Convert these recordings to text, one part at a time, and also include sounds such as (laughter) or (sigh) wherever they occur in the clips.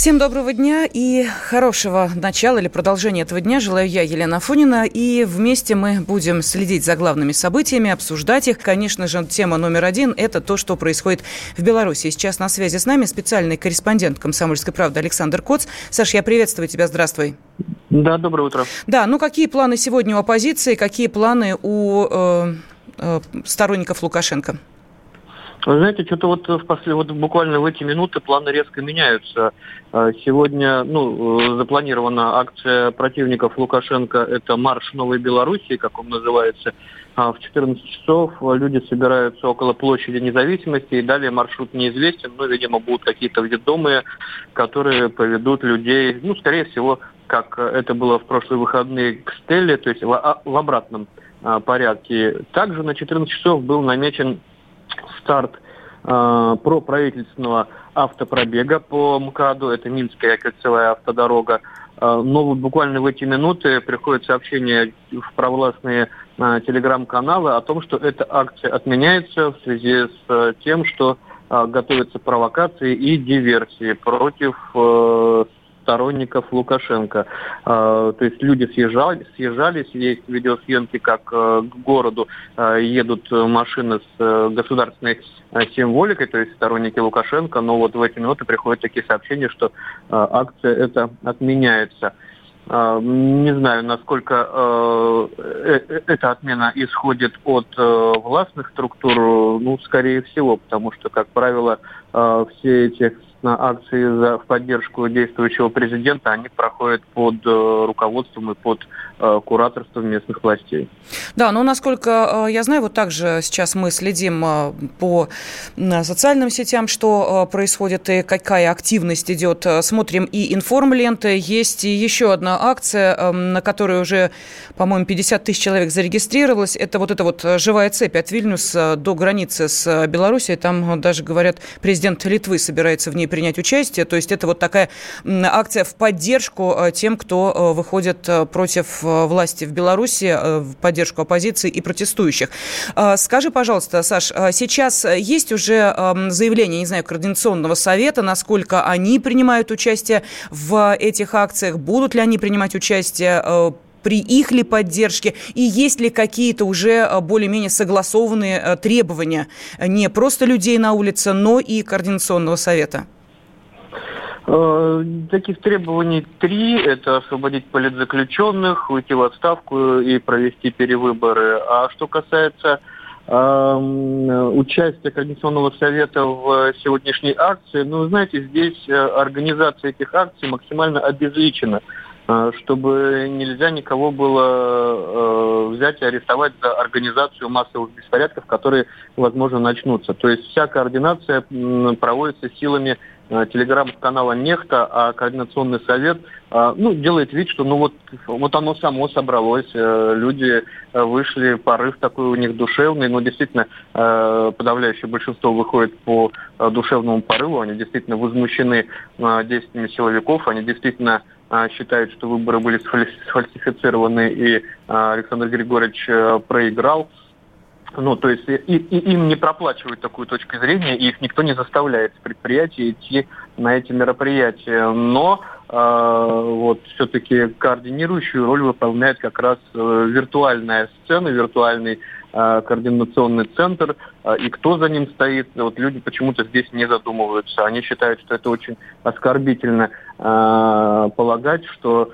Всем доброго дня и хорошего начала или продолжения этого дня желаю я, Елена Афонина. И вместе мы будем следить за главными событиями, обсуждать их. Конечно же, тема номер один – это то, что происходит в Беларуси. Сейчас на связи с нами специальный корреспондент «Комсомольской правды» Александр Коц. Саш, я приветствую тебя. Здравствуй. Да, доброе утро. Да, ну какие планы сегодня у оппозиции, какие планы у э, э, сторонников Лукашенко? Вы знаете, что-то вот, в после, вот буквально в эти минуты планы резко меняются. А, сегодня ну, запланирована акция противников Лукашенко, это марш Новой Белоруссии, как он называется. А, в 14 часов люди собираются около площади независимости, и далее маршрут неизвестен, но, видимо, будут какие-то ведомые, которые поведут людей, ну, скорее всего, как это было в прошлые выходные к Стелле, то есть в, а, в обратном порядке. Также на 14 часов был намечен старт э, проправительственного автопробега по МКАДу, это Минская кольцевая автодорога. Э, но вот буквально в эти минуты приходит сообщение в провластные э, телеграм-каналы о том, что эта акция отменяется в связи с тем, что готовятся провокации и диверсии против сторонников Лукашенко. А, то есть люди съезжали, съезжались, есть видеосъемки, как э, к городу э, едут машины с э, государственной символикой, то есть сторонники Лукашенко, но вот в эти минуты приходят такие сообщения, что акция эта отменяется. Не знаю, насколько эта отмена исходит от властных структур, ну, скорее всего, потому что, как правило, все эти акции за, в поддержку действующего президента, они проходят под э, руководством и под э, кураторством местных властей. Да, ну, насколько э, я знаю, вот также сейчас мы следим э, по социальным сетям, что э, происходит и какая активность идет. Смотрим и информленты. Есть и еще одна акция, на которой уже, по-моему, 50 тысяч человек зарегистрировалось. Это вот эта вот живая цепь от Вильнюса до границы с Белоруссией. Там даже, говорят, президент Литвы собирается в ней принять участие. То есть это вот такая акция в поддержку э, тем, кто э, выходит э, против власти в Беларуси, в поддержку оппозиции и протестующих. Скажи, пожалуйста, Саш, сейчас есть уже заявление, не знаю, Координационного совета, насколько они принимают участие в этих акциях, будут ли они принимать участие, при их ли поддержке, и есть ли какие-то уже более-менее согласованные требования не просто людей на улице, но и Координационного совета? Э, таких требований три. Это освободить политзаключенных, уйти в отставку и провести перевыборы. А что касается эм, участия Координационного совета в сегодняшней акции, ну, знаете, здесь организация этих акций максимально обезличена. А, чтобы нельзя никого было э, взять и арестовать за организацию массовых беспорядков, которые, возможно, начнутся. То есть вся координация проводится силами э, телеграм-канала «Нехта», а Координационный совет э, ну, делает вид, что ну, вот, вот оно само собралось, люди вышли, порыв такой у них душевный, но действительно подавляющее большинство выходит по душевному порыву, они действительно возмущены действиями силовиков, они действительно считают, что выборы были сфальсифицированы и Александр Григорьевич э, проиграл. Ну, то есть и, и им не проплачивают такую точку зрения, и их никто не заставляет с предприятия идти на эти мероприятия. Но э, вот все-таки координирующую роль выполняет как раз э, виртуальная сцена, виртуальный Э, координационный центр, э, и кто за ним стоит, вот люди почему-то здесь не задумываются. Они считают, что это очень оскорбительно э, полагать, что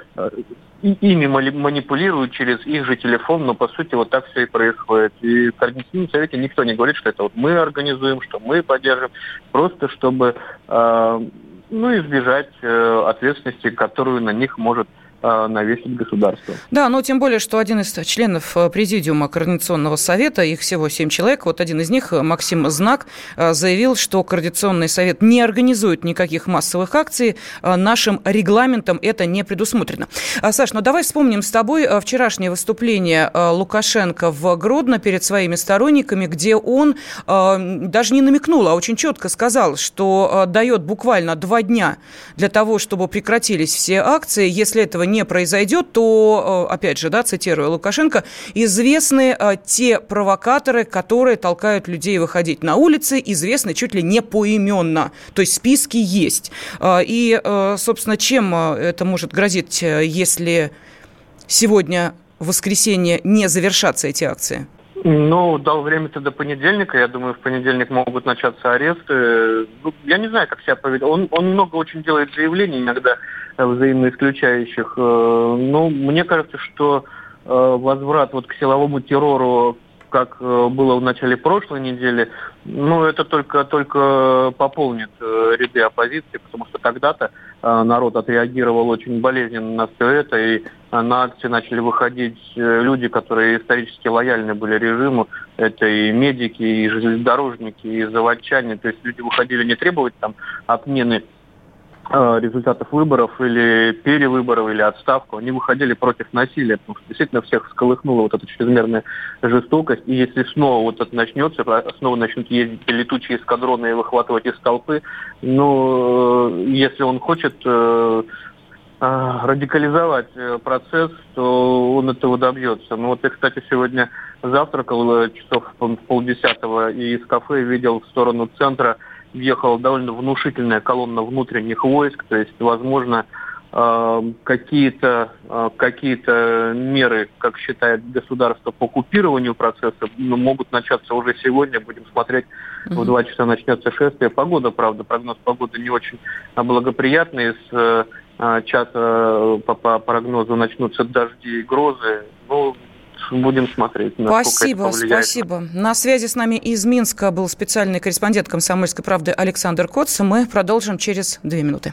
ими манипулируют через их же телефон, но по сути вот так все и происходит. И в Координационном совете никто не говорит, что это вот мы организуем, что мы поддержим, просто чтобы ну, избежать ответственности, которую на них может э, навесить государство. Да, но тем более, что один из членов э, Президиума Координационного совета, их всего семь человек, вот один из них, Максим Знак, заявил, что Координационный совет не организует никаких массовых акций, нашим регламентом это не предусмотрено. Саш, ну давай вспомним с тобой вчерашнее выступление Лукашенко в Гродно перед своими сторонниками, где он даже не намекнул, а очень четко сказал, что дает буквально два дня для того, чтобы прекратились все акции. Если этого не произойдет, то, э, опять же, да, цитирую Лукашенко, известны э, те провокаторы, которые толкают людей выходить на улицы, известны чуть ли не поименно. То есть списки есть. Э, и, собственно, чем это может грозить, если сегодня в воскресенье не завершатся эти акции? Ну, дал время-то до понедельника. Я думаю, в понедельник могут начаться аресты. Ну, я не знаю, как себя поведет. Он, он много очень делает заявлений, иногда взаимно исключающих. Э, ну, мне кажется, что э, возврат вот к силовому террору как э, было в начале прошлой недели, ну, это только, только пополнит ряды оппозиции, потому что тогда-то народ отреагировал очень болезненно на все это, и на акции начали выходить люди, которые исторически лояльны были режиму. Это и медики, и железнодорожники, и заводчане. То есть люди выходили не требовать там отмены Э, результатов выборов или перевыборов, или отставку, они выходили против насилия, потому что действительно всех всколыхнула вот эта чрезмерная жестокость. И если снова вот это начнется, снова начнут ездить летучие эскадроны и выхватывать из толпы, ну, э, если он хочет э, радикализовать процесс, то он этого добьется. Ну вот я, кстати, сегодня завтракал часов в полдесятого и из кафе видел в сторону центра въехала довольно внушительная колонна внутренних войск, то есть, возможно, э, какие-то э, какие меры, как считает государство, по купированию процесса ну, могут начаться уже сегодня. Будем смотреть, в два часа начнется шествие. Погода, правда, прогноз погоды не очень благоприятный. С э, часа по, по прогнозу начнутся дожди и грозы. Ну, будем смотреть. Спасибо, спасибо. На связи с нами из Минска был специальный корреспондент «Комсомольской правды» Александр Коц. Мы продолжим через две минуты.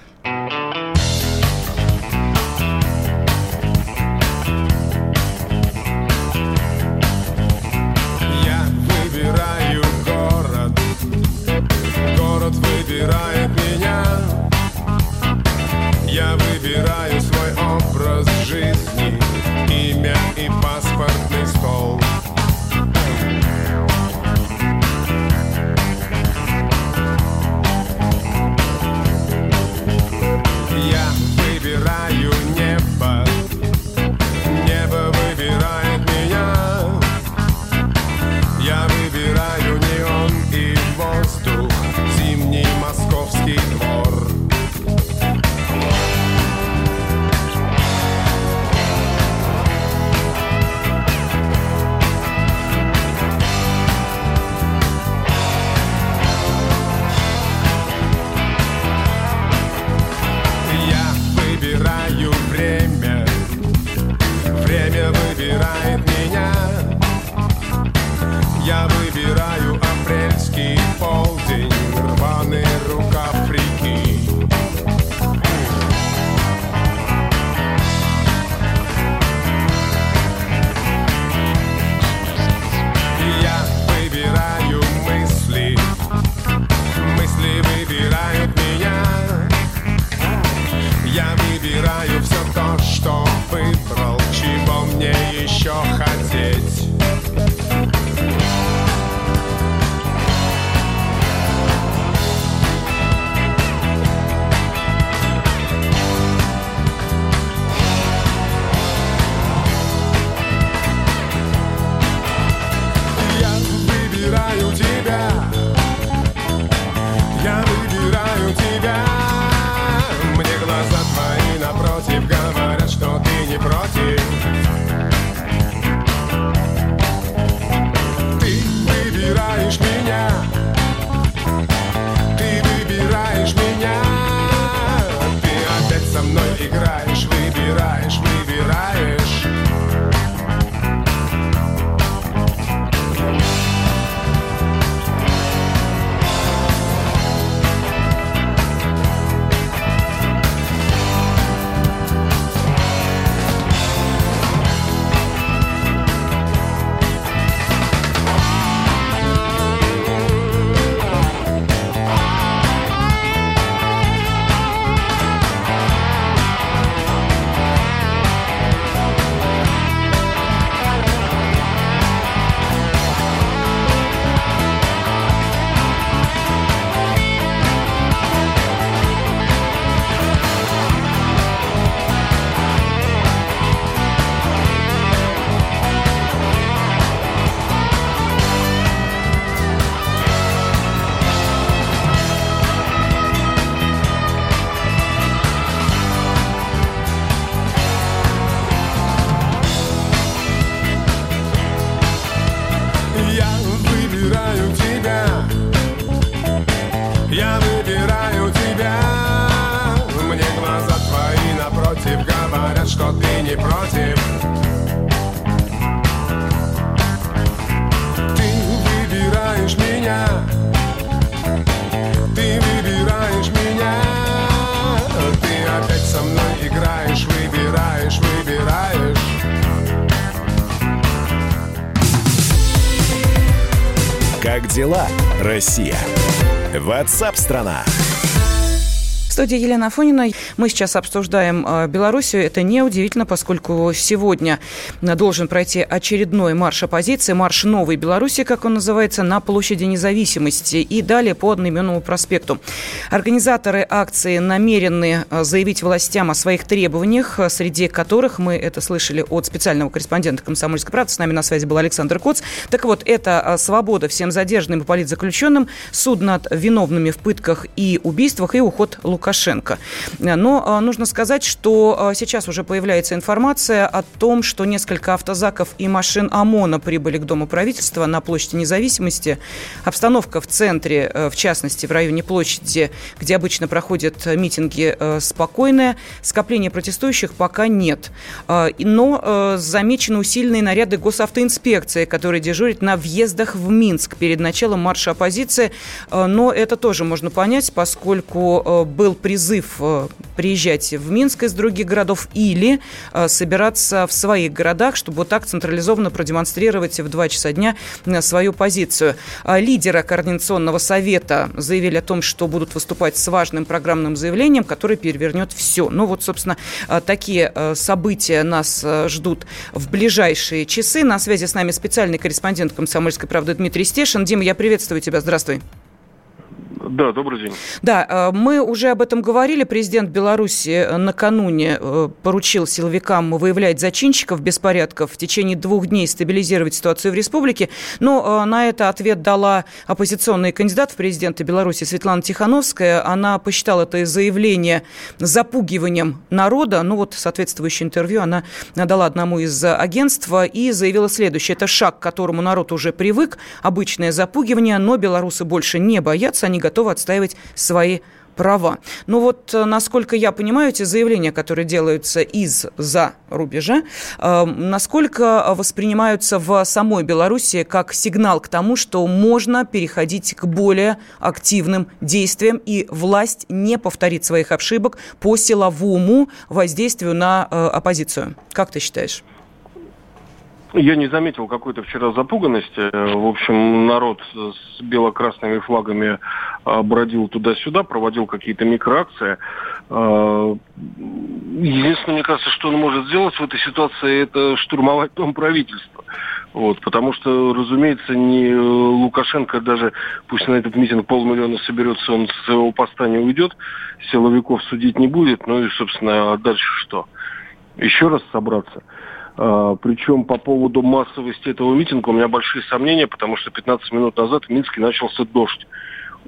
Меня Ты выбираешь меня Ты опять со мной играешь Выбираешь, выбираешь Как дела, Россия? Ватсап-страна! В студии Елена Афонина. Мы сейчас обсуждаем э, Белоруссию. Это неудивительно, поскольку сегодня должен пройти очередной марш оппозиции, марш Новой Беларуси, как он называется, на площади независимости и далее по одноименному проспекту. Организаторы акции намерены э, заявить властям о своих требованиях, э, среди которых мы это слышали от специального корреспондента «Комсомольской правды». С нами на связи был Александр Коц. Так вот, это свобода всем задержанным и политзаключенным, суд над виновными в пытках и убийствах и уход Лукашенко Лукашенко. Но а, нужно сказать, что а, сейчас уже появляется информация о том, что несколько автозаков и машин ОМОНа прибыли к Дому правительства на площади независимости. Обстановка в центре, э, в частности, в районе площади, где обычно проходят митинги, э, спокойная. Скопления протестующих пока нет. А, но э, замечены усиленные наряды госавтоинспекции, которые дежурят на въездах в Минск перед началом марша оппозиции. Но это тоже можно понять, поскольку был был призыв э, приезжать в Минск из других городов или э, собираться в своих городах, чтобы вот так централизованно продемонстрировать в 2 часа дня э, свою позицию. Лидеры Координационного совета заявили о том, что будут выступать с важным программным заявлением, которое перевернет все. Ну вот, собственно, такие события нас ждут в ближайшие часы. На связи с нами специальный корреспондент «Комсомольской правды» Дмитрий Стешин. Дима, я приветствую тебя. Здравствуй. Да, добрый день. Да, э, мы уже об этом говорили. Президент Беларуси э, накануне э, поручил силовикам выявлять зачинщиков беспорядков в течение двух дней стабилизировать ситуацию в республике. Но на это ответ дала оппозиционный кандидат в президенты Беларуси Светлана Тихановская. Она посчитала это заявление запугиванием народа. Ну вот соответствующее интервью она дала одному из агентств и заявила следующее. Это шаг, к которому народ уже привык. Обычное запугивание, но белорусы больше не боятся. Они готовы отстаивать свои права. Но вот, э, насколько я понимаю, эти заявления, которые делаются из-за рубежа, э, насколько воспринимаются в самой Беларуси как сигнал к тому, что можно переходить к более активным действиям, и власть не повторит своих ошибок по силовому воздействию на э, оппозицию. Как ты считаешь? Я не заметил какой-то вчера запуганности. В общем, народ с бело-красными флагами бродил туда-сюда, проводил какие-то микроакции. А, единственное, мне кажется, что он может сделать в этой ситуации, это штурмовать дом правительства. Вот, потому что, разумеется, не Лукашенко даже, пусть на этот митинг полмиллиона соберется, он с своего поста не уйдет, силовиков судить не будет, ну и, собственно, а дальше что? Еще раз собраться – а, Причем по поводу массовости этого митинга у меня большие сомнения, потому что 15 минут назад в Минске начался дождь.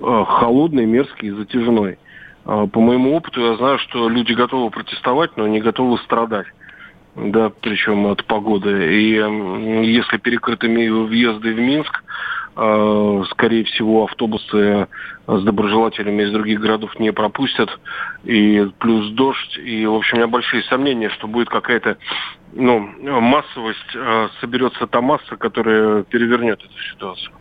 А, холодный, мерзкий и затяжной. А, по моему опыту я знаю, что люди готовы протестовать, но не готовы страдать. Да, причем от погоды. И если перекрыты въезды в Минск, Э, скорее всего, автобусы с доброжелателями из других городов не пропустят. И плюс дождь. И, в общем, у меня большие сомнения, что будет какая-то ну, массовость, э, соберется та масса, которая перевернет эту ситуацию.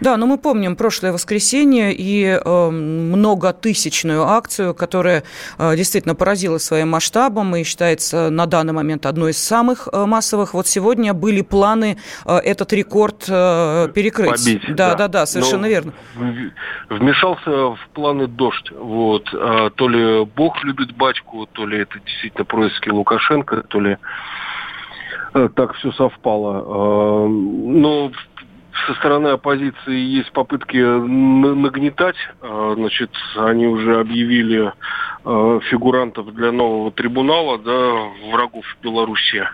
Да, но мы помним прошлое воскресенье и э, многотысячную акцию, которая э, действительно поразила своим масштабом и считается на данный момент одной из самых э, массовых. Вот сегодня были планы э, этот рекорд э, перекрыть. Побить, да, да, да, да, совершенно но верно. Вмешался в планы дождь. Вот. А, то ли Бог любит батьку, то ли это действительно происки Лукашенко, то ли э, так все совпало. А, но со стороны оппозиции есть попытки нагнетать. А, значит, они уже объявили а, фигурантов для нового трибунала, да, врагов Беларуси.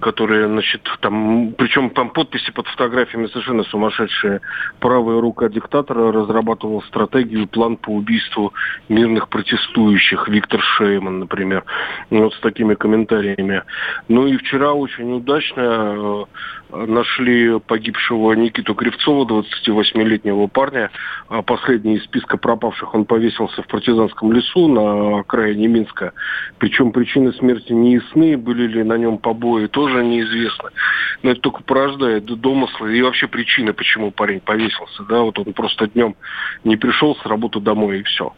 Которые, значит, там, причем там подписи под фотографиями совершенно сумасшедшие. Правая рука диктатора разрабатывал стратегию, план по убийству мирных протестующих. Виктор Шейман, например. Вот с такими комментариями. Ну и вчера очень удачно э, нашли погибшего Никиту Кривцова, 28-летнего парня. А последний из списка пропавших он повесился в партизанском лесу на окраине Минска. Причем причины смерти не ясны, были ли на нем побои, тоже неизвестно. Но это только порождает домыслы и вообще причины, почему парень повесился. Да, вот он просто днем не пришел с работы домой и все.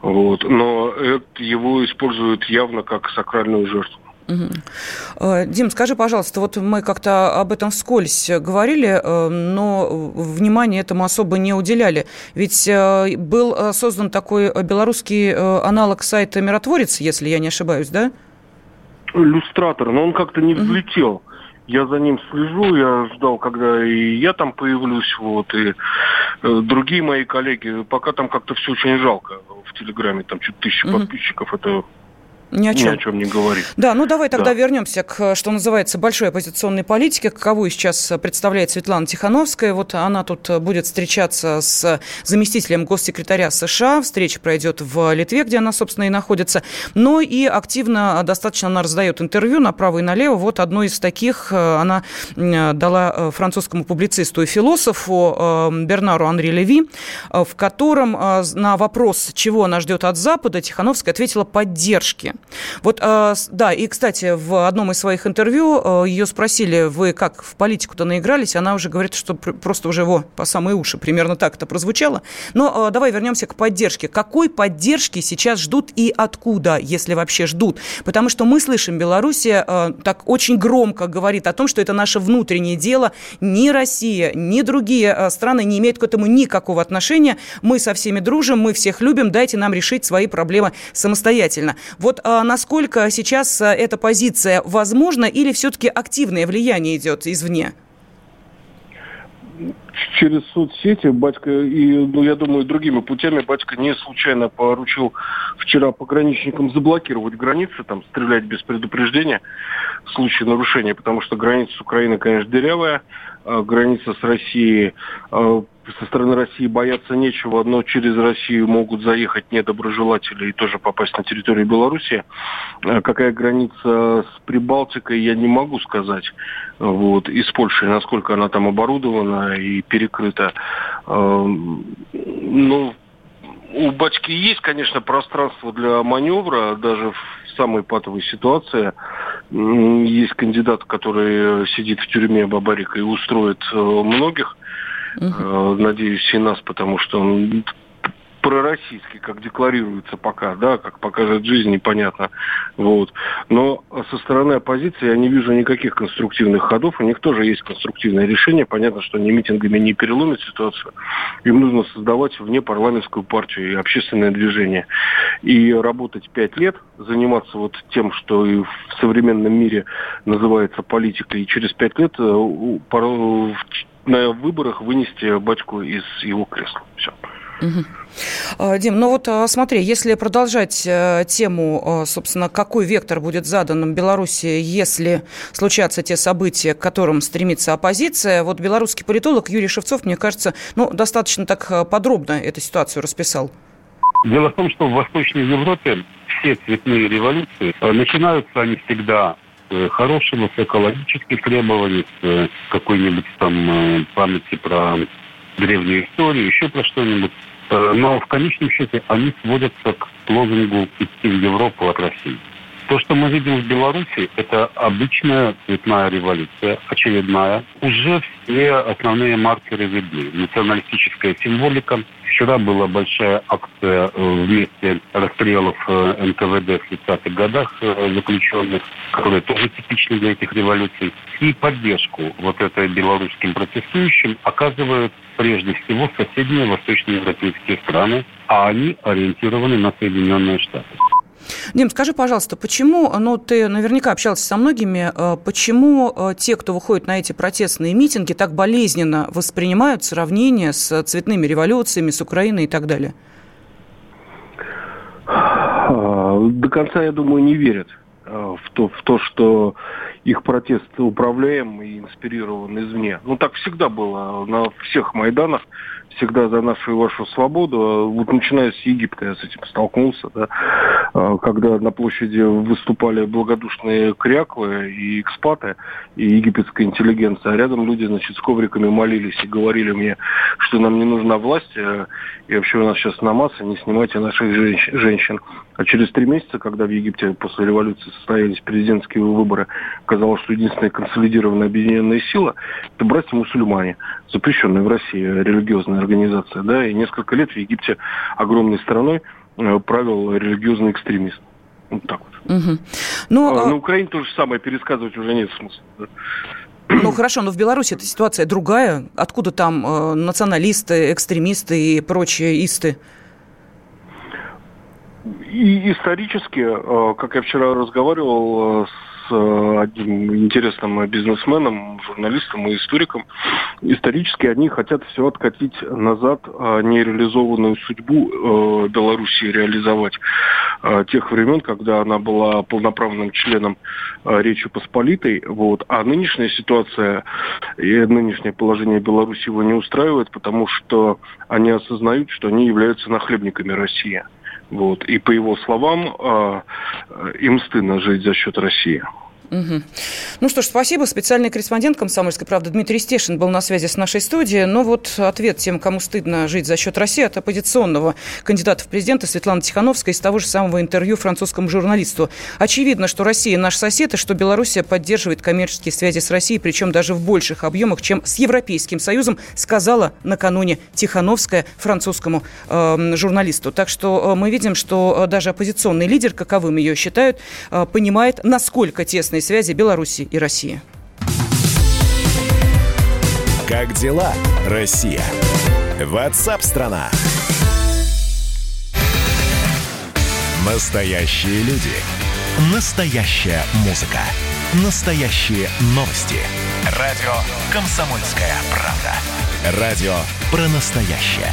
Вот. Но это его используют явно как сакральную жертву. Угу. Дим, скажи, пожалуйста, вот мы как-то об этом вскользь говорили, э, но внимания этому особо не уделяли. Ведь э, был создан такой белорусский аналог сайта «Миротворец», если я не ошибаюсь, да? Люстратор, но он как-то не взлетел. Я за ним слежу, я ждал, когда и я там появлюсь, вот, и э, другие мои коллеги. Пока там как-то все очень жалко в Телеграме, там чуть тысяча подписчиков, это ни о чем. Ни о чем не говорит. Да, ну давай тогда да. вернемся к, что называется, большой оппозиционной политике, каковую сейчас представляет Светлана Тихановская. Вот она тут будет встречаться с заместителем госсекретаря США. Встреча пройдет в Литве, где она, собственно, и находится. Но и активно достаточно она раздает интервью направо и налево. Вот одно из таких э, она дала э, французскому публицисту и философу э, Бернару Анри Леви, в котором на вопрос, чего она ждет от Запада, Тихановская ответила поддержки. Вот, а, да, и, кстати, в одном из своих интервью а, ее спросили, вы как в политику-то наигрались? Она уже говорит, что просто уже его по самые уши. Примерно так это прозвучало. Но а, давай вернемся к поддержке. Какой поддержки сейчас ждут и откуда, если вообще ждут? Потому что мы слышим, Белоруссия так очень громко говорит о том, что это наше внутреннее дело. Ни Россия, ни другие страны не имеют к этому никакого отношения. Мы со всеми дружим, мы всех любим, дайте нам решить свои проблемы самостоятельно. Вот насколько сейчас а, эта позиция возможна или все-таки активное влияние идет извне? Через соцсети батька и, ну, я думаю, другими путями батька не случайно поручил вчера пограничникам заблокировать границы, там, стрелять без предупреждения в случае нарушения, потому что граница с Украиной, конечно, дырявая, а граница с Россией а, со стороны России бояться нечего, но через Россию могут заехать недоброжелатели и тоже попасть на территорию Беларуси. А какая граница с Прибалтикой, я не могу сказать. Вот, и с Польшей, насколько она там оборудована и перекрыта. Ну, у Бачки есть, конечно, пространство для маневра, даже в самой патовой ситуации. Есть кандидат, который сидит в тюрьме Бабарика и устроит э, многих. Угу. Надеюсь, и нас, потому что он пророссийский, как декларируется пока, да, как покажет жизнь, непонятно. Вот. Но со стороны оппозиции я не вижу никаких конструктивных ходов. У них тоже есть конструктивное решение. Понятно, что они митингами не переломят ситуацию. Им нужно создавать вне парламентскую партию и общественное движение. И работать пять лет, заниматься вот тем, что и в современном мире называется политикой, и через пять лет э, на выборах вынести батьку из его кресла. Все. Угу. Дим, ну вот а, смотри, если продолжать э, тему, собственно, какой вектор будет задан Беларуси, если случатся те события, к которым стремится оппозиция, вот белорусский политолог Юрий Шевцов, мне кажется, ну, достаточно так э, подробно эту ситуацию расписал. Дело в том, что в Восточной Европе все цветные революции, э, начинаются они всегда с хорошего, с экологических требований, с какой-нибудь там памяти про древнюю историю, еще про что-нибудь. Э, но в конечном счете они сводятся к лозунгу «идти в Европу от России». То, что мы видим в Беларуси, это обычная цветная революция, очередная. Уже все основные маркеры видны. Националистическая символика. Вчера была большая акция э, вместе расстрелов э, НКВД в 30-х годах э, заключенных, которые тоже типичны для этих революций. И поддержку вот этой белорусским протестующим оказывают прежде всего соседние восточноевропейские страны, а они ориентированы на Соединенные Штаты. Дим, скажи, пожалуйста, почему, ну, ты наверняка общался со многими, э, почему э, те, кто выходит на эти протестные митинги, так болезненно воспринимают сравнение с цветными революциями, с Украиной и так далее? А, до конца, я думаю, не верят. э, в то, в то, что их протест управляем и инспирирован извне. Ну, так всегда было на всех Майданах всегда за нашу и вашу свободу. А вот начиная с Египта я с этим столкнулся, да, а, когда на площади выступали благодушные кряквы и экспаты, и египетская интеллигенция, а рядом люди, значит, с ковриками молились и говорили мне, что нам не нужна власть, а, и вообще у нас сейчас намаз, и не снимайте наших женщин. А через три месяца, когда в Египте после революции состоялись президентские выборы, казалось, что единственная консолидированная объединенная сила – это братья-мусульмане, запрещенная в России религиозная организация. Да, и несколько лет в Египте огромной страной э, правил религиозный экстремист. Вот так вот. Угу. Ну, а, а... На Украине то же самое пересказывать уже нет смысла. Да? (clears throat) Ну хорошо, но в Беларуси эта ситуация другая. Откуда там э, националисты, экстремисты и прочие исты? И исторически, э, как я вчера разговаривал э, с одним интересным бизнесменом, журналистом и историком, исторически они хотят все откатить назад, нереализованную судьбу Белоруссии реализовать тех времен, когда она была полноправным членом Речи Посполитой. Вот. А нынешняя ситуация и нынешнее положение Беларуси его не устраивает, потому что они осознают, что они являются нахлебниками России. Вот. И по его словам, а, им стыдно жить за счет России. Угу. Ну что ж, спасибо. Специальный корреспондент «Комсомольской правды» Дмитрий Стешин был на связи с нашей студией. Но вот ответ тем, кому стыдно жить за счет России, от оппозиционного кандидата в президенты Светланы Тихановской из того же самого интервью французскому журналисту. Очевидно, что Россия наш сосед, и что Белоруссия поддерживает коммерческие связи с Россией, причем даже в больших объемах, чем с Европейским Союзом, сказала накануне Тихановская французскому э, журналисту. Так что э, мы видим, что э, даже оппозиционный лидер, каковым ее считают, э, понимает, насколько тесные тесные связи Беларуси и России. Как дела, Россия? Ватсап-страна! Настоящие люди. Настоящая музыка. Настоящие новости. Радио «Комсомольская правда». Радио про настоящее.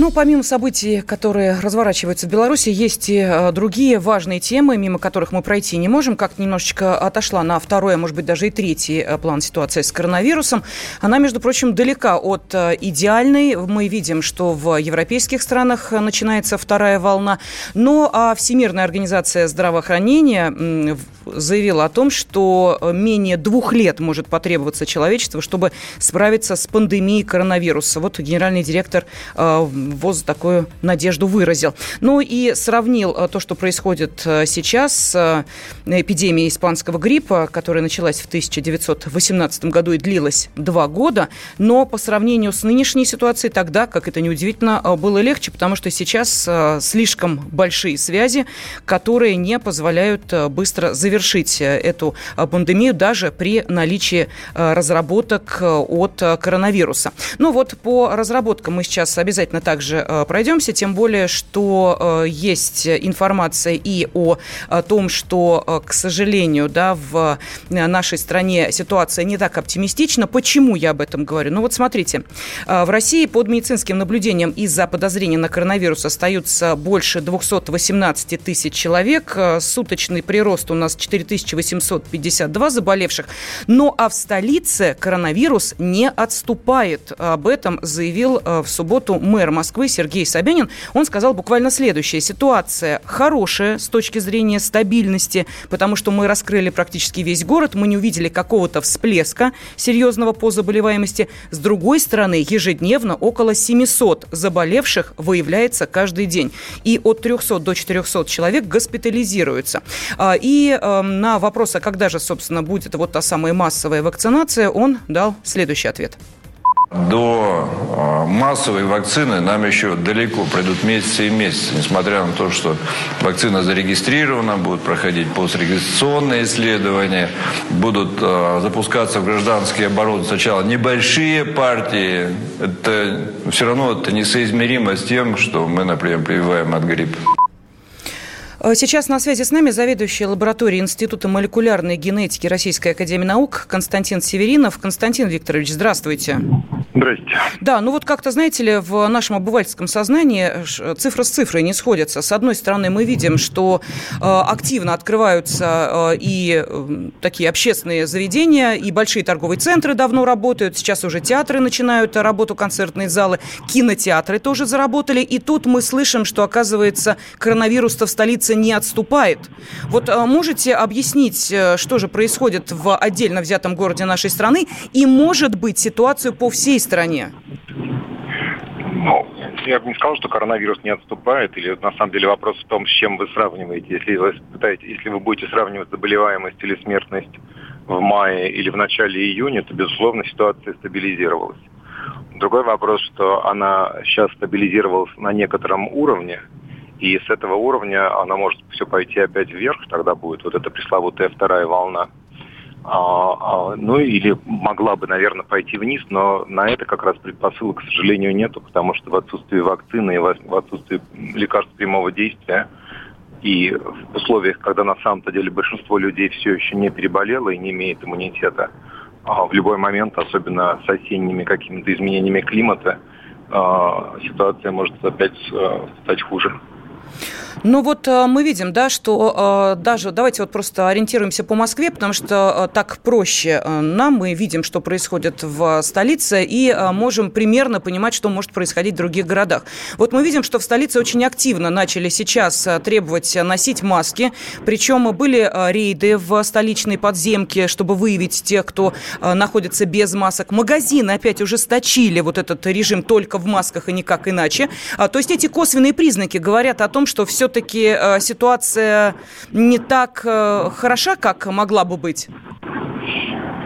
Ну, помимо событий, которые разворачиваются в Беларуси, есть и э, другие важные темы, мимо которых мы пройти не можем. Как немножечко отошла на второй, а может быть даже и третий э, план ситуации с коронавирусом. Она, между прочим, далека от э, идеальной. Мы видим, что в европейских странах начинается вторая волна. Но а Всемирная организация здравоохранения заявила о том, что менее двух лет может потребоваться человечеству, чтобы справиться с пандемией коронавируса. Вот генеральный директор ВОЗ такую надежду выразил. Ну и сравнил э, то, что происходит э, сейчас с э, эпидемией испанского гриппа, которая началась в 1918 году и длилась два года, но по сравнению с нынешней ситуацией тогда, как это неудивительно, было легче, потому что сейчас слишком большие связи, которые не позволяют быстро завершить эту пандемию даже при наличии разработок от коронавируса. Ну вот по разработкам мы сейчас обязательно также также э, пройдемся, тем более, что э, есть информация и о, том, что, э, к сожалению, да, в нашей стране ситуация не так оптимистична. Почему я об этом говорю? Ну вот смотрите, в России под медицинским наблюдением из-за подозрения на коронавирус остаются больше 218 тысяч человек. Суточный прирост у нас 4852 заболевших. Ну а в столице коронавирус не отступает. Об этом заявил в субботу мэр Москвы Москвы Сергей Собянин, он сказал буквально следующее. Ситуация хорошая с точки зрения стабильности, потому что мы раскрыли практически весь город, мы не увидели какого-то всплеска серьезного по заболеваемости. С другой стороны, ежедневно около 700 заболевших выявляется каждый день. И от 300 до 400 человек госпитализируются. А, и эм, на вопрос, а когда же, собственно, будет вот та самая массовая вакцинация, он дал следующий ответ. До а, массовой вакцины нам еще далеко, пройдут месяцы и месяцы, несмотря на то, что вакцина зарегистрирована, будут проходить пострегистрационные исследования, будут э, запускаться в гражданский оборот сначала небольшие партии. Это все равно это несоизмеримо с тем, что мы, например, прививаем от гриппа. Э, сейчас на связи с нами заведующий лабораторией Института молекулярной генетики Российской Академии Наук Константин Северинов. Константин Викторович, здравствуйте. Здрасте. Да, ну вот как-то, знаете ли, в нашем обывательском сознании цифра с цифрой не сходятся. С одной стороны, мы видим, что э, активно открываются э, и такие общественные заведения, и большие торговые центры давно работают. Сейчас уже театры начинают работу, концертные залы, кинотеатры тоже заработали. И тут мы слышим, что, оказывается, коронавирус-то в столице граница не отступает. Вот а, можете объяснить, э, что же происходит в отдельно взятом городе нашей страны и, может быть, ситуацию по всей стране? Ну, я бы не сказал, что коронавирус не отступает, или на самом деле вопрос в том, с чем вы сравниваете. Если вы, пытаетесь, если вы будете сравнивать заболеваемость или смертность в мае или в начале июня, то, безусловно, ситуация стабилизировалась. Другой вопрос, что она сейчас стабилизировалась на некотором уровне, и с этого уровня она может все пойти опять вверх, тогда будет вот эта пресловутая вторая волна. А, а, ну или могла бы, наверное, пойти вниз, но на это как раз предпосылок, к сожалению, нету, потому что в отсутствии вакцины и в отсутствии лекарств прямого действия и в условиях, когда на самом-то деле большинство людей все еще не переболело и не имеет иммунитета, а в любой момент, особенно с осенними какими-то изменениями климата, а, ситуация может опять а, стать хуже. Ну вот э, мы видим, да, что э, даже, давайте вот просто ориентируемся по Москве, потому что э, так проще нам, мы видим, что происходит в столице, и можем примерно понимать, что может происходить в других городах. Вот мы видим, что в столице очень активно начали сейчас требовать носить маски, причем были рейды в столичной подземке, чтобы выявить тех, кто находится без масок. Магазины опять ужесточили вот этот режим только в масках и никак иначе. А, то есть эти косвенные признаки говорят о том, что все все-таки э, ситуация не так э, хороша, как могла бы быть?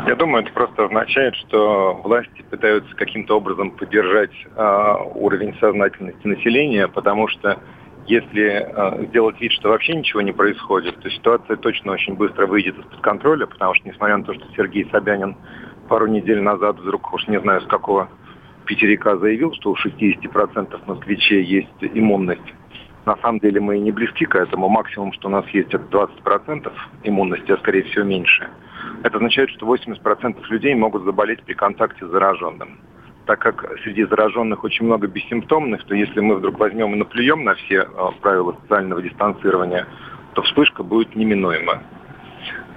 Я думаю, это просто означает, что власти пытаются каким-то образом поддержать э, уровень сознательности населения, потому что если сделать вид, что вообще ничего не происходит, то ситуация точно очень быстро выйдет из-под контроля, потому что, несмотря на то, что Сергей Собянин пару недель назад вдруг, уж не знаю с какого пятерика заявил, что у 60% москвичей есть иммунность на самом деле мы не близки к этому. Максимум, что у нас есть, это 20% иммунности, а скорее всего меньше. Это означает, что 80% людей могут заболеть при контакте с зараженным. Так как среди зараженных очень много бессимптомных, то если мы вдруг возьмем и наплюем на все а, правила социального дистанцирования, то вспышка будет неминуема.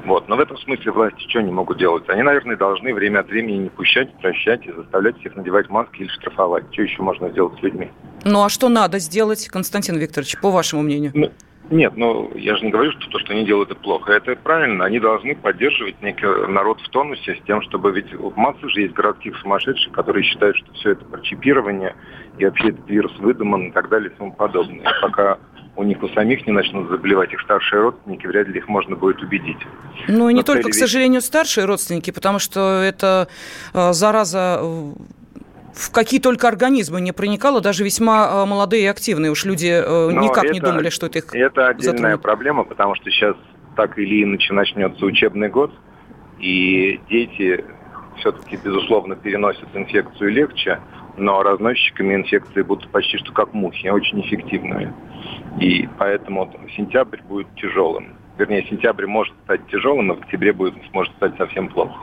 Вот. Но в этом смысле власти что не могут делать? Они, наверное, должны время от времени не пущать, прощать и заставлять всех надевать маски или штрафовать. Что еще можно сделать с людьми? Ну а что надо сделать, Константин Викторович, по вашему мнению? Ну, нет, ну я же не говорю, что то, что они делают, это плохо. Это правильно. Они должны поддерживать некий народ в тонусе с тем, чтобы ведь масса же есть городских сумасшедших, которые считают, что все это про чипирование и вообще этот вирус выдуман и так далее и тому подобное. Пока у них у самих не начнут заболевать их старшие родственники, вряд ли их можно будет убедить. Ну, не только, к сожалению, старшие родственники, потому что это э, зараза в какие только организмы не проникала, даже весьма э, молодые и активные. Уж люди э, Но никак это, не думали, что это их Это отдельная затронет. проблема, потому что сейчас так или иначе начнется учебный год, и дети все-таки, безусловно, переносят инфекцию легче, но разносчиками инфекции будут почти что как мухи, очень эффективные. И поэтому сентябрь будет тяжелым. Вернее, сентябрь может стать тяжелым, а в октябре будет, может стать совсем плохо.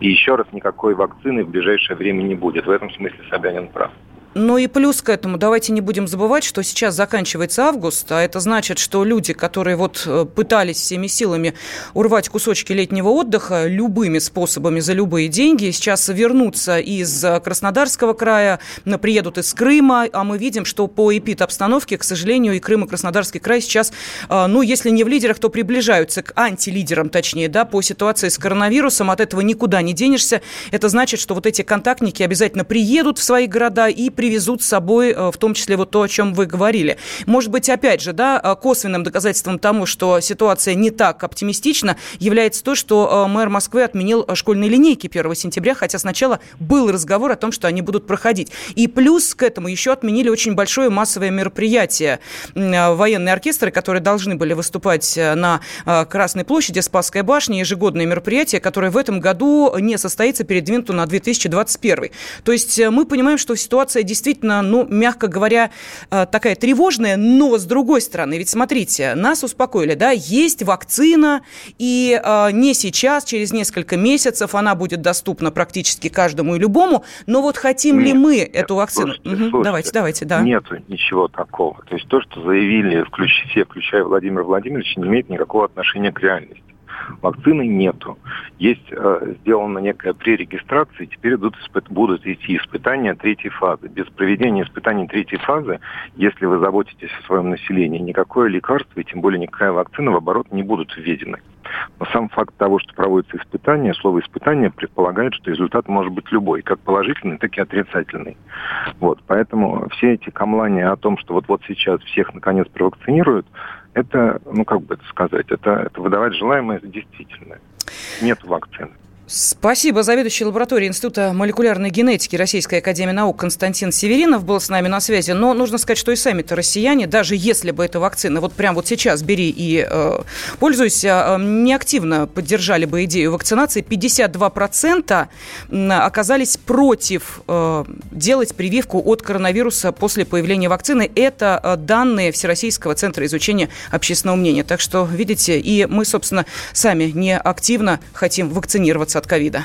И еще раз, никакой вакцины в ближайшее время не будет. В этом смысле Собянин прав. Ну и плюс к этому, давайте не будем забывать, что сейчас заканчивается август, а это значит, что люди, которые вот э, пытались всеми силами урвать кусочки летнего отдыха любыми способами за любые деньги, сейчас вернутся из Краснодарского края, приедут из Крыма, а мы видим, что по эпид-обстановке, к сожалению, и Крым, и Краснодарский край сейчас, э, ну, если не в лидерах, то приближаются к антилидерам, точнее, да, по ситуации с коронавирусом, от этого никуда не денешься. Это значит, что вот эти контактники обязательно приедут в свои города и при привезут с собой, э, в том числе вот то, о чем вы говорили. Может быть, опять же, да, э, косвенным доказательством тому, что ситуация не так оптимистична, является то, что э, мэр Москвы отменил школьные линейки 1 сентября, хотя сначала был разговор о том, что они будут проходить. И плюс к этому еще отменили очень большое массовое мероприятие. Военные оркестры, которые должны были выступать на Красной площади, Спасская башня, ежегодное мероприятие, которое в этом году не состоится, передвинуто на 2021. То есть мы понимаем, что ситуация действительно действительно, ну, мягко говоря, э, такая тревожная, но с другой стороны, ведь смотрите, нас успокоили, да, есть вакцина, и э, не сейчас, через несколько месяцев она будет доступна практически каждому и любому, но вот хотим нет, ли мы нет, эту вакцину? Слушайте, угу, слушайте, давайте, давайте, да. Нету ничего такого. То есть то, что заявили включ, все, включая Владимир Владимирович, не имеет никакого отношения к реальности. Вакцины нету. Есть э, сделана некая пререгистрация, и теперь идут, будут идти испытания третьей фазы. Без проведения испытаний третьей фазы, если вы заботитесь о своем населении, никакое лекарство и тем более никакая вакцина в оборот не будут введены. Но сам факт того, что проводятся испытания, слово испытание предполагает, что результат может быть любой, как положительный, так и отрицательный. Вот, поэтому все эти камлания о том, что вот-вот сейчас всех наконец провакцинируют, это, ну как бы это сказать, это, это выдавать желаемое за действительное. Нет вакцины. Спасибо. Заведующий лабораторией Института молекулярной генетики Российской Академии Наук Константин Северинов был с нами на связи. Но нужно сказать, что и сами-то россияне, даже если бы эта вакцина вот прямо вот сейчас бери и э, пользуйся, э, неактивно поддержали бы идею вакцинации. 52% оказались против э, делать прививку от коронавируса после появления вакцины. Это э, данные Всероссийского центра изучения общественного мнения. Так что, видите, и мы, собственно, сами не активно хотим вакцинироваться от ковида.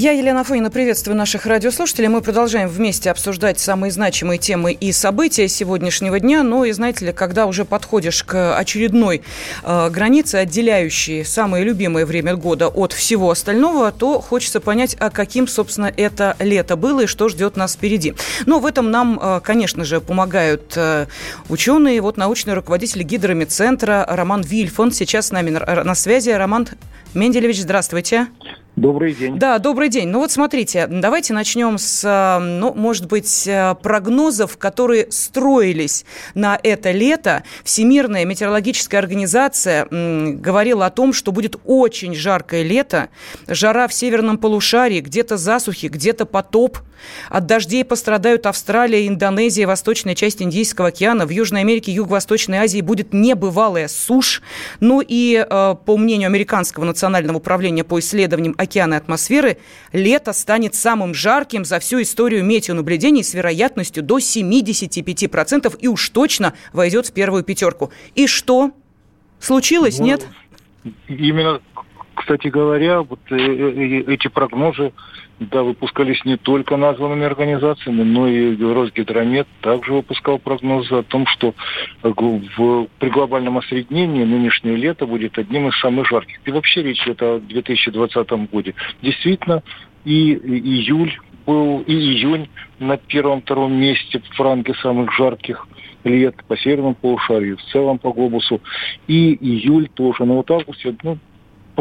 Я, Елена Фонина, приветствую наших радиослушателей. Мы продолжаем вместе обсуждать самые значимые темы и события сегодняшнего дня. Но, и знаете ли, когда уже подходишь к очередной э, границе, отделяющей самое любимое время года от всего остального, то хочется понять, а каким, собственно, это лето было и что ждет нас впереди. Но в этом нам, э, конечно же, помогают э, ученые. Вот научный руководитель гидромедцентра Роман Вильфон сейчас с нами на, на связи. Роман Менделевич, здравствуйте. Добрый день. Да, добрый день. Ну вот смотрите, давайте начнем с, э, ну, может быть, э, прогнозов, которые строились на это лето. Всемирная метеорологическая организация говорила о том, что будет очень жаркое лето, жара в северном полушарии, где-то засухи, где-то потоп. От дождей пострадают Австралия, Индонезия, восточная часть Индийского океана. В Южной Америке, Юго-Восточной Азии будет небывалая сушь. Ну и, э, по мнению Американского национального управления по исследованиям океана и атмосферы, лето станет самым жарким за всю историю метеонаблюдений с вероятностью до 75% и уж точно войдет в первую пятерку. И что? Случилось, ну, нет? Именно, кстати говоря, вот э, э, эти прогнозы да, выпускались не только названными организациями, но и Росгидромет также выпускал прогнозы о том, что в, при глобальном осреднении нынешнее лето будет одним из самых жарких. И вообще речь идет о 2020 году. Действительно, и июль был, и июнь на первом-втором месте в ранге самых жарких лет по северному полушарию, в целом по глобусу. И июль тоже. Но вот августе, ну,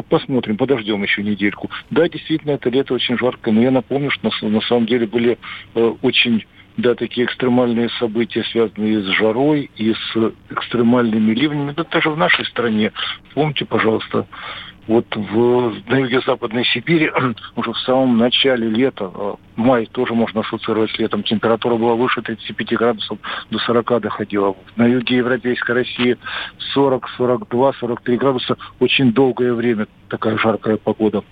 посмотрим, подождем еще недельку. Да, действительно, это лето очень жаркое, но я напомню, что на, на самом деле были э, очень да, такие экстремальные события, связанные с жарой и с экстремальными ливнями, да даже в нашей стране. Помните, пожалуйста, вот в, на юге-западной Сибири (clears throat) уже в самом начале лета, э, май тоже можно ассоциировать с летом, температура была выше 35 градусов, до 40 доходила. На юге Европейской России 40, 42, 43 градуса очень долгое время такая жаркая погода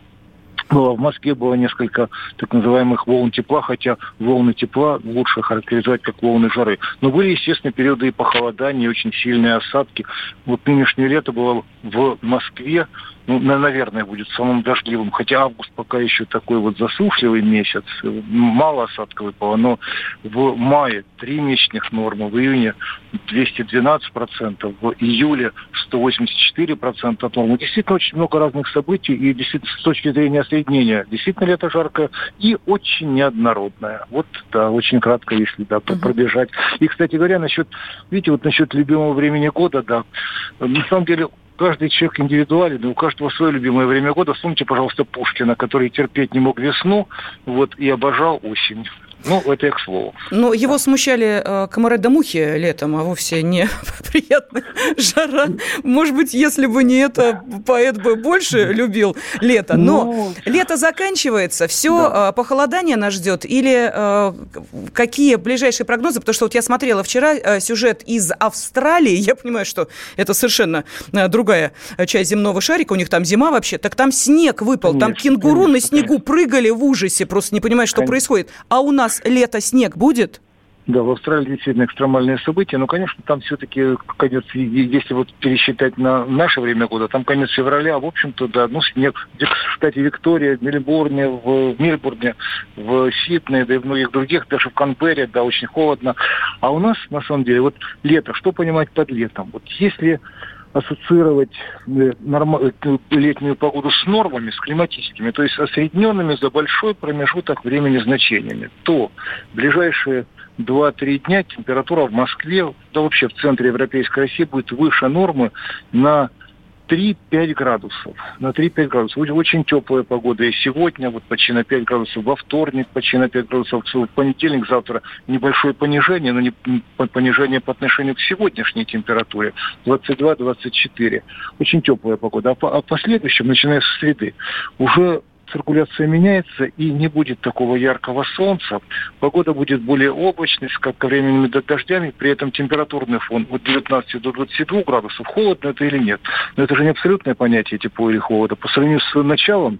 было. В Москве было несколько так называемых волн тепла, хотя волны тепла лучше характеризовать как волны жары. Но были, естественно, периоды и похолодания, и очень сильные осадки. Вот нынешнее лето было в Москве ну, наверное, будет самым дождливым, хотя август пока еще такой вот засушливый месяц, мало осадка выпало, но в мае три месячных нормы, в июне 212%, в июле 184% от нормы. Действительно, очень много разных событий, и действительно, с точки зрения осреднения, действительно лето жаркое и очень неоднородное. Вот, да, очень кратко, если, да, пробежать. И, кстати говоря, насчет, видите, вот насчет любимого времени года, да, на самом деле каждый человек индивидуален, и у каждого свое любимое время года. Вспомните, пожалуйста, Пушкина, который терпеть не мог весну, вот, и обожал осень. Ну, это я к слову. Но его смущали э, комары да мухи летом, а вовсе не (laughs) приятная жара. Может быть, если бы не это, поэт бы больше любил лето. Но ну, лето заканчивается, все, да. э, похолодание нас ждет. Или э, какие ближайшие прогнозы? Потому что вот я смотрела вчера э, сюжет из Австралии. Я понимаю, что это совершенно э, другая часть земного шарика. У них там зима вообще. Так там снег выпал. Конечно, там кенгуру конечно, на снегу конечно. прыгали в ужасе, просто не понимая, что конечно. происходит. А у нас лето снег будет? Да, в Австралии действительно экстремальные события, но, конечно, там все-таки конец, если вот пересчитать на наше время года, там конец февраля, в общем-то, да, ну, снег. Кстати, Виктория, в Мельбурне, в Мельбурне, в Сиднее, да и в многих других, даже в Канберре, да, очень холодно. А у нас, на самом деле, вот лето, что понимать под летом? Вот если ассоциировать э, э, летнюю погоду с нормами, с климатическими, то есть осредненными за большой промежуток времени значениями, то ближайшие 2-3 дня температура в Москве, да вообще в центре Европейской России будет выше нормы на 3-5 градусов. На 3-5 градусов. Очень теплая погода. И сегодня вот почти на 5 градусов, во вторник почти на 5 градусов, в понедельник, завтра небольшое понижение, но не понижение по отношению к сегодняшней температуре. 22-24. Очень теплая погода. А по, а последующем, начиная с среды, уже циркуляция меняется и не будет такого яркого солнца. Погода будет более облачной, с кратковременными дождями, при этом температурный фон от 19 до 22 градусов. Холодно это или нет? Но это же не абсолютное понятие тепло или холода. По сравнению с началом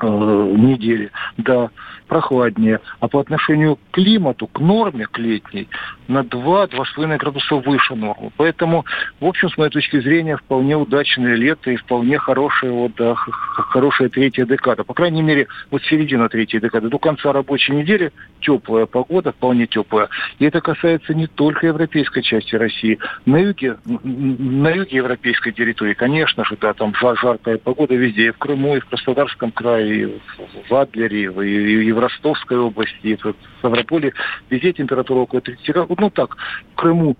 э, недели, да, прохладнее. А по отношению к климату, к норме к летней, на 2-2,5 градуса выше нормы. Поэтому, в общем, с моей точки зрения, вполне удачное лето и вполне хорошая, вот, да, хорошая третья декада. По крайней мере, вот середина третьей декады. До конца рабочей недели теплая погода, вполне теплая. И это касается не только европейской части России. На юге, на юге европейской территории, конечно же, да, там жар, жаркая погода везде. И в Крыму, и в Краснодарском крае, и в Адлере, и, и в Ростовской области, в Ставрополе. Везде температура около 30 градусов. Ну так, в Крыму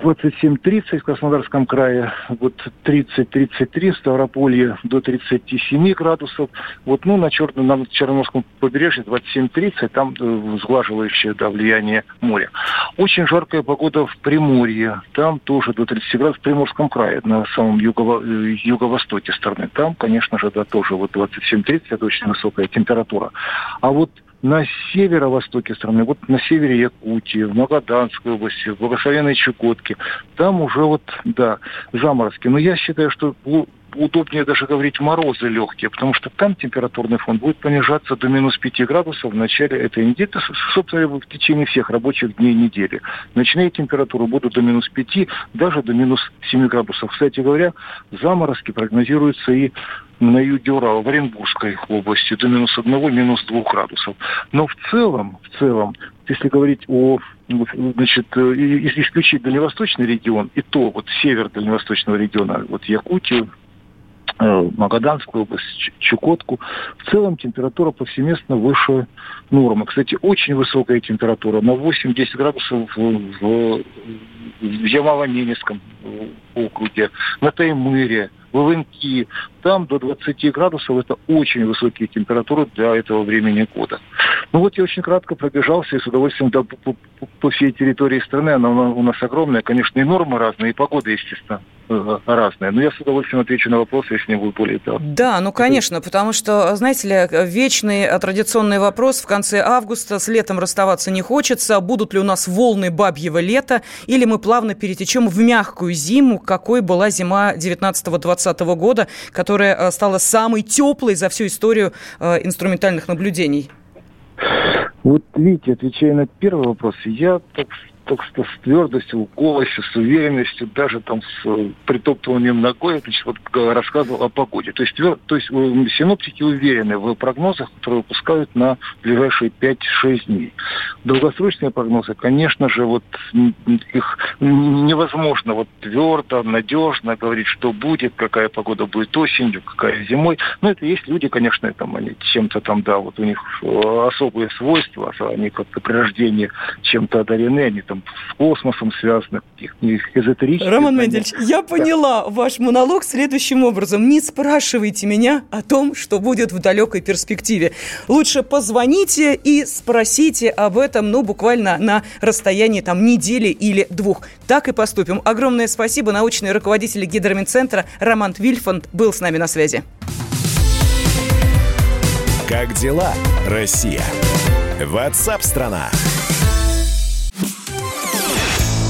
27-30 в Краснодарском крае, вот 30-33 в Ставрополье до 37 градусов. Вот, ну, на, Черном, на Черноморском побережье 27-30, там э, сглаживающее да, влияние моря. Очень жаркая погода в Приморье, там тоже до 30 градусов в Приморском крае, на самом юго- э, юго-востоке страны. Там, конечно же, да, тоже вот 27-30, это очень высокая температура. А вот на северо-востоке страны, вот на севере Якутии, в Магаданской области, в благословенной Чукотке, там уже вот, да, заморозки. Но я считаю, что удобнее даже говорить морозы легкие, потому что там температурный фон будет понижаться до минус 5 градусов в начале этой недели, собственно, в течение всех рабочих дней недели. Ночные температуры будут до минус 5, даже до минус 7 градусов. Кстати говоря, заморозки прогнозируются и на Урала, в Оренбургской области до минус одного, минус двух градусов. Но в целом, в целом, если говорить о значит, если исключить дальневосточный регион, и то вот север дальневосточного региона, вот Якутию, э, Магаданскую область, Чукотку. В целом температура повсеместно выше нормы. Кстати, очень высокая температура, на 8-10 градусов в, в, в Ямало-Ненецком округе, на Таймыре, в Ивенки, там до 20 градусов это очень высокие температуры для этого времени года. Ну вот я очень кратко пробежался и с удовольствием да, по, по, по всей территории страны. Она у нас огромная, конечно, и нормы разные, и погода, естественно, э, разная. Но я с удовольствием отвечу на вопросы, если не будет более того. Да, ну конечно, потому что, знаете ли, вечный традиционный вопрос в конце августа, с летом расставаться не хочется, будут ли у нас волны бабьего лета, или мы плавно перетечем в мягкую зиму, какой была зима 19-20 года, которая э, стала самой теплой за всю историю э, инструментальных наблюдений? Вот видите, отвечая на первый вопрос, я так так что с твердостью, в голосе, с уверенностью, даже там с э, притоптыванием ногой, значит, вот рассказывал о погоде. То есть, твер, то есть э, синоптики уверены в прогнозах, которые выпускают на ближайшие 5-6 дней. Долгосрочные прогнозы, конечно же, вот их невозможно вот твердо, надежно говорить, что будет, какая погода будет осенью, какая зимой. Но это есть люди, конечно, там они чем-то там, да, вот у них э, особые свойства, они как-то при рождении чем-то одарены, они там там с космосом связано, каких-нибудь эзотерических. Роман Мендельевич, я поняла да. ваш монолог следующим образом. Не спрашивайте меня о том, что будет в далекой перспективе. Лучше позвоните и спросите об этом, ну, буквально на расстоянии там недели или двух. Так и поступим. Огромное спасибо. Научный руководитель Гидромедцентра Роман Вильфанд был с нами на связи. Как дела, Россия? Ватсап-страна!